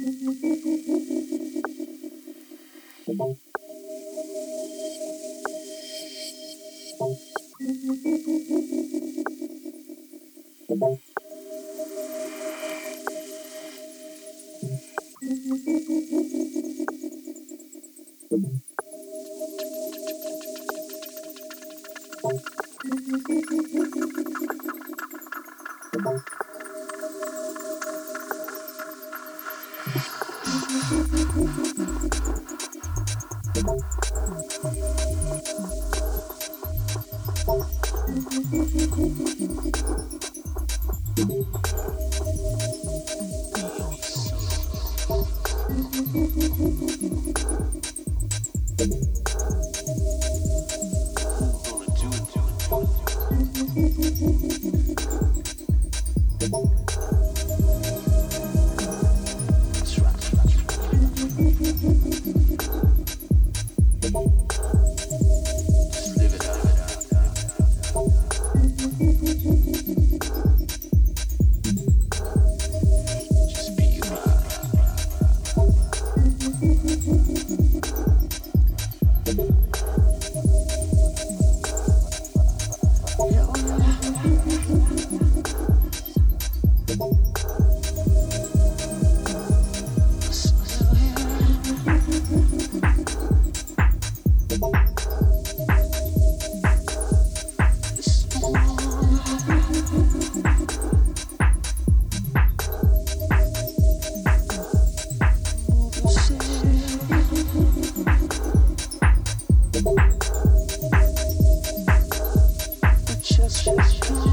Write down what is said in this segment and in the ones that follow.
Thank you. Thank you.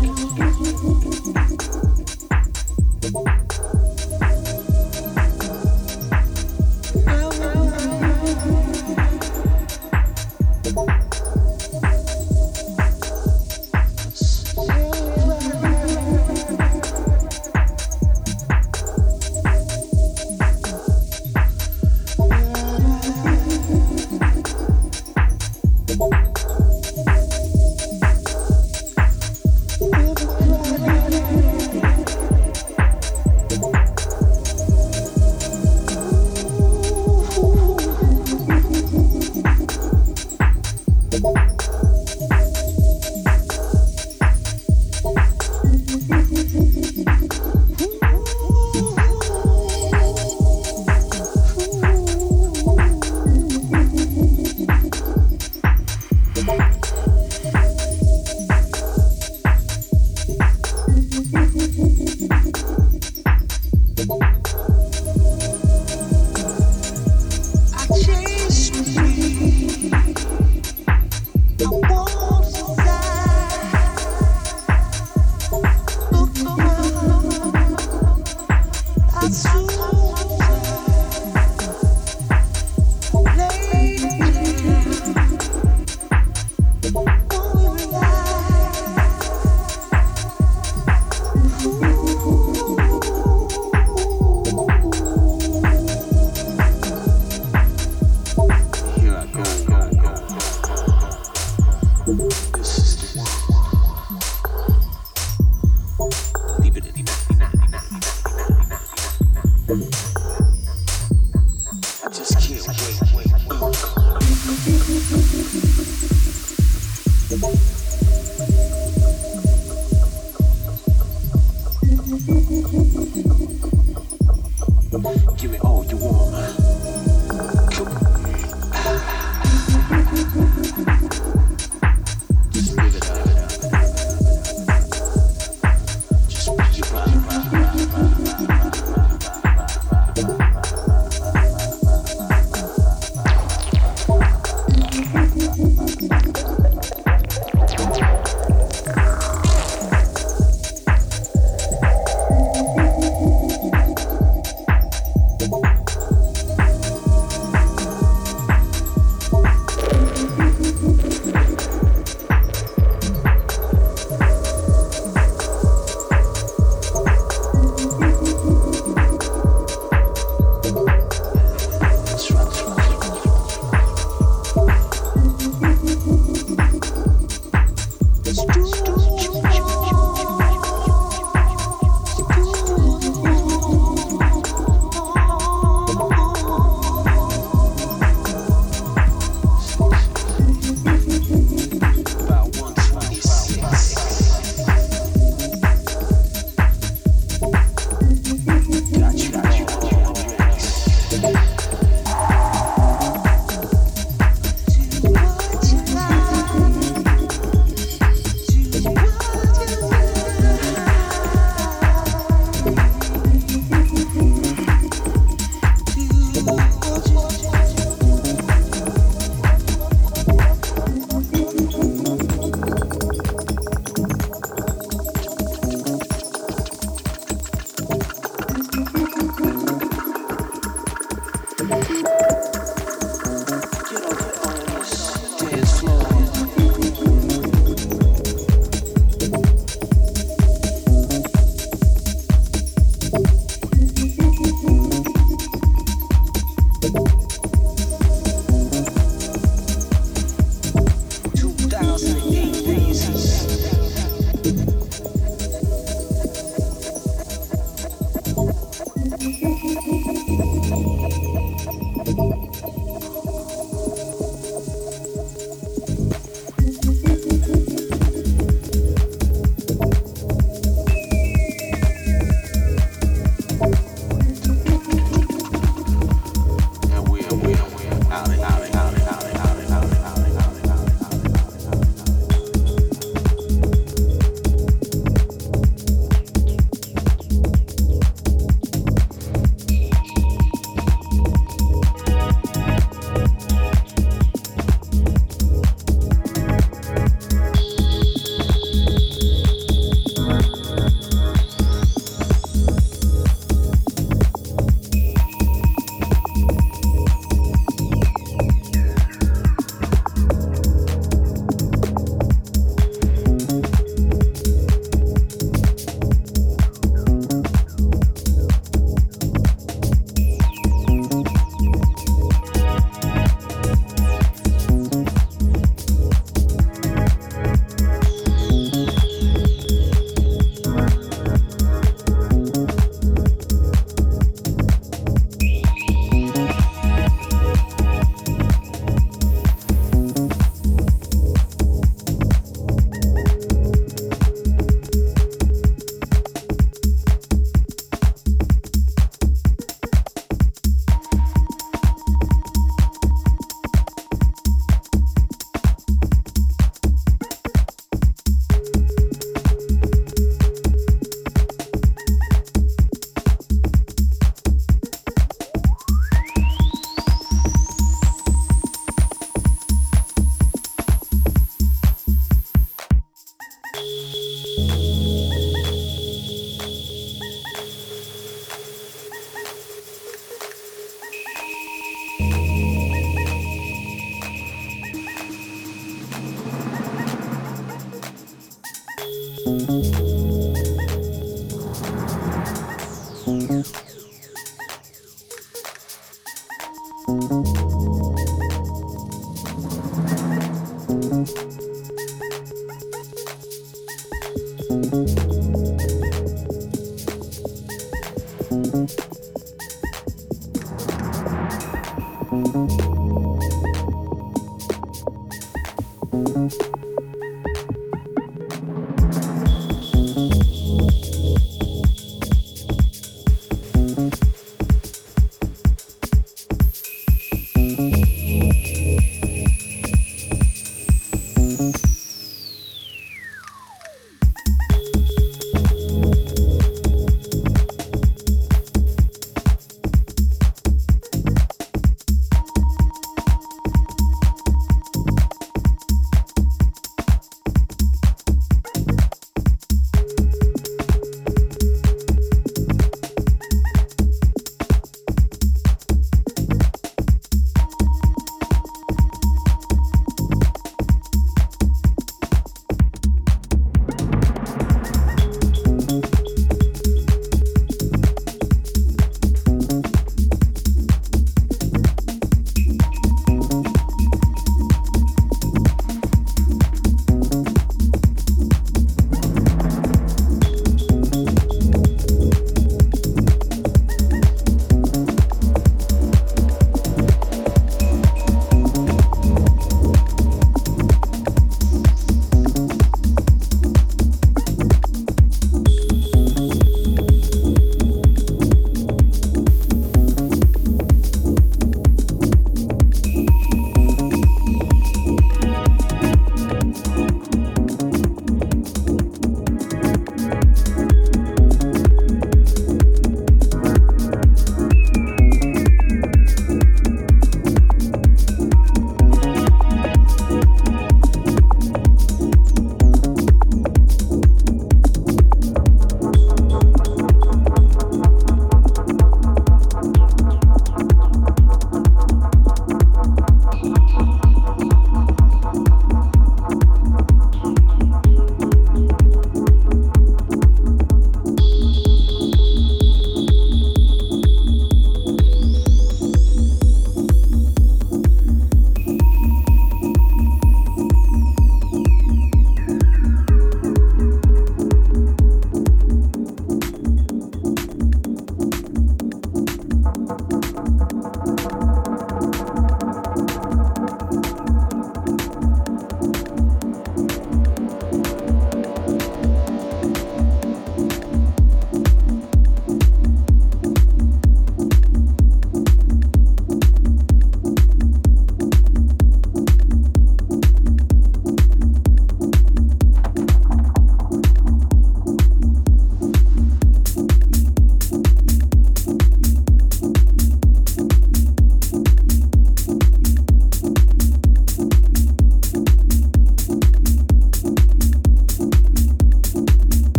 Give me all you want.